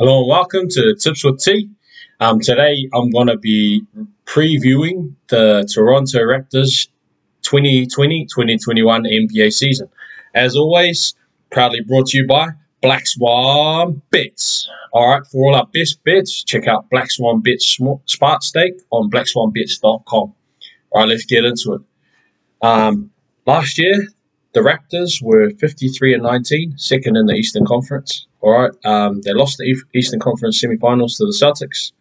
Hello and welcome to Tips with T. Um, today I'm going to be previewing the Toronto Raptors 2020-2021 NBA season. As always, proudly brought to you by Black Swan Bets. All right, for all our best bets, check out Black Swan Bets Smart Stake on blackswanbets.com. All right, let's get into it. Um, last year, the Raptors were 53 and 19, second in the Eastern Conference. All right, um, they lost the Eastern Conference semifinals to the Celtics.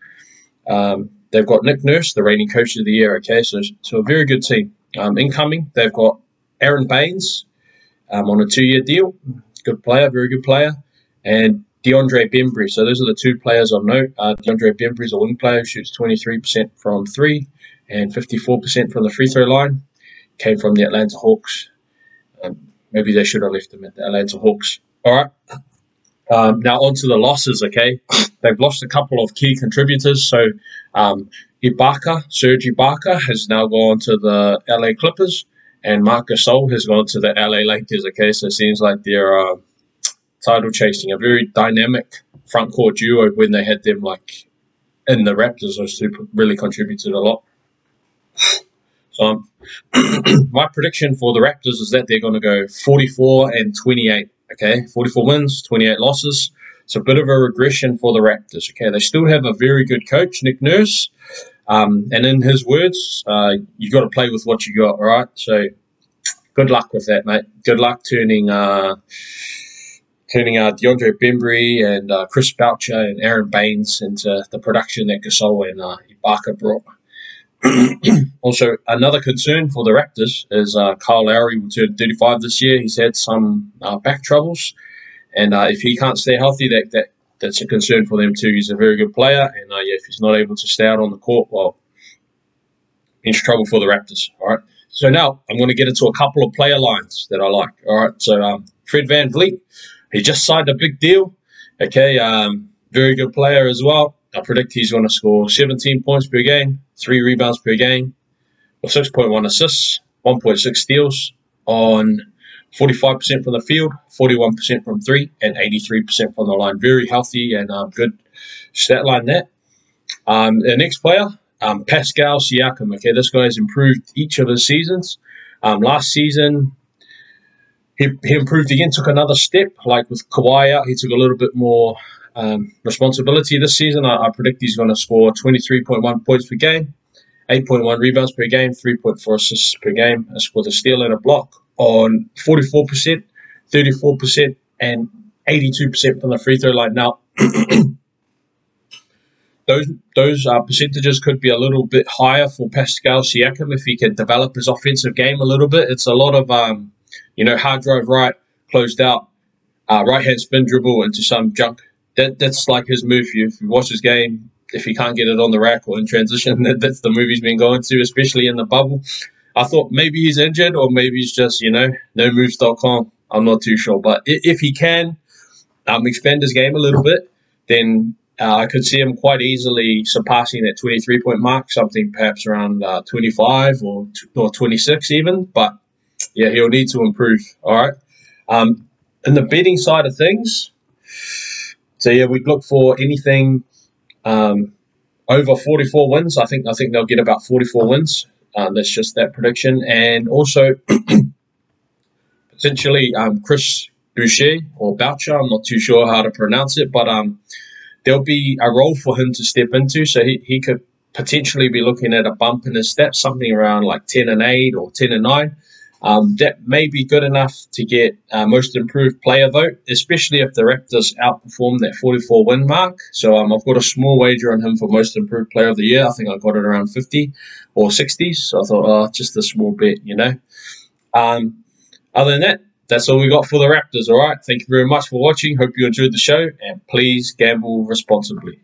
Um, they've got Nick Nurse, the reigning coach of the year. Okay, so so a very good team. Um, incoming, they've got Aron Baynes um, on a two-year deal. Good player, very good player, and DeAndre Bembry. So those are the two players on note. Uh, DeAndre Bembry is a wing player, shoots 23% from three and 54% from the free throw line. Came from the Atlanta Hawks. Um, maybe they should have left him at the Atlanta Hawks. All right. Um, now on to the losses. Okay, they've lost a couple of key contributors. So um, Ibaka, Serge Ibaka, has now gone to the LA Clippers, and Marc Gasol has gone to the LA Lakers. Okay, so it seems like they're uh, title chasing a very dynamic front court duo when they had them like in the Raptors. Those two really contributed a lot. So um, my prediction for the Raptors is that they're going to go 44 and 28. Okay, 44 wins, 28 losses. It's a bit of a regression for the Raptors. Okay, they still have a very good coach, Nick Nurse. Um, and in his words, uh, you got to play with what you got, right? So good luck with that, mate. Good luck turning uh, turning uh, DeAndre Bembry and uh, Chris Boucher and Aron Baynes into the production that Gasol and uh, Ibaka brought. also, another concern for the Raptors is uh, Kyle Lowry will turn 35 this year. He's had some uh, back troubles, and uh, if he can't stay healthy, that, that that's a concern for them too. He's a very good player, and uh, yeah, if he's not able to stay out on the court, well, it's trouble for the Raptors. All right. So now I'm going to get into a couple of player lines that I like. All right. So um, Fred VanVleet, he just signed a big deal. Okay. Um, very good player as well. I predict he's going to score 17 points per game, three rebounds per game, with 6.1 assists, 1.6 steals on 45% from the field, 41% from three, and 83% from the line. Very healthy and uh, good stat line there. Um, the next player, um, Pascal Siakam. Okay, this guy has improved each of his seasons. Um, last season, he, he improved again, took another step. Like with Kawhi out, he took a little bit more um, responsibility this season. I, I predict he's going to score 23.1 points per game, 8.1 rebounds per game, 3.4 assists per game, with a steal and a block on 44%, 34%, and 82% from the free throw line. Now, those those uh, percentages could be a little bit higher for Pascal Siakam if he can develop his offensive game a little bit. It's a lot of um, you know hard drive right, closed out, uh, right hand spin dribble into some junk that that's like his move. If you watch his game, if he can't get it on the rack or in transition, that, that's the move he's been going to, especially in the bubble. I thought maybe he's injured or maybe he's just, you know, no moves.com. I'm not too sure. But if he can um, expand his game a little bit, then uh, I could see him quite easily surpassing that 23 point mark, something perhaps around uh, 25 or, or 26 even. But yeah, he'll need to improve. All right. Um, in the betting side of things, so yeah, we'd look for anything um, over 44 wins. I think I think they'll get about 44 wins. Um, that's just that prediction, and also potentially um, Chris Boucher or Boucher. I'm not too sure how to pronounce it, but um, there'll be a role for him to step into. So he, he could potentially be looking at a bump in his stats, something around like 10 and 8 or 10 and 9. Um, that may be good enough to get uh, most improved player vote, especially if the Raptors outperform that 44 win mark. So um, I've got a small wager on him for most improved player of the year. I think I got it around 50 or 60. So I thought, oh, just a small bit, you know. Um, other than that, that's all we got for the Raptors. All right. Thank you very much for watching. Hope you enjoyed the show and please gamble responsibly.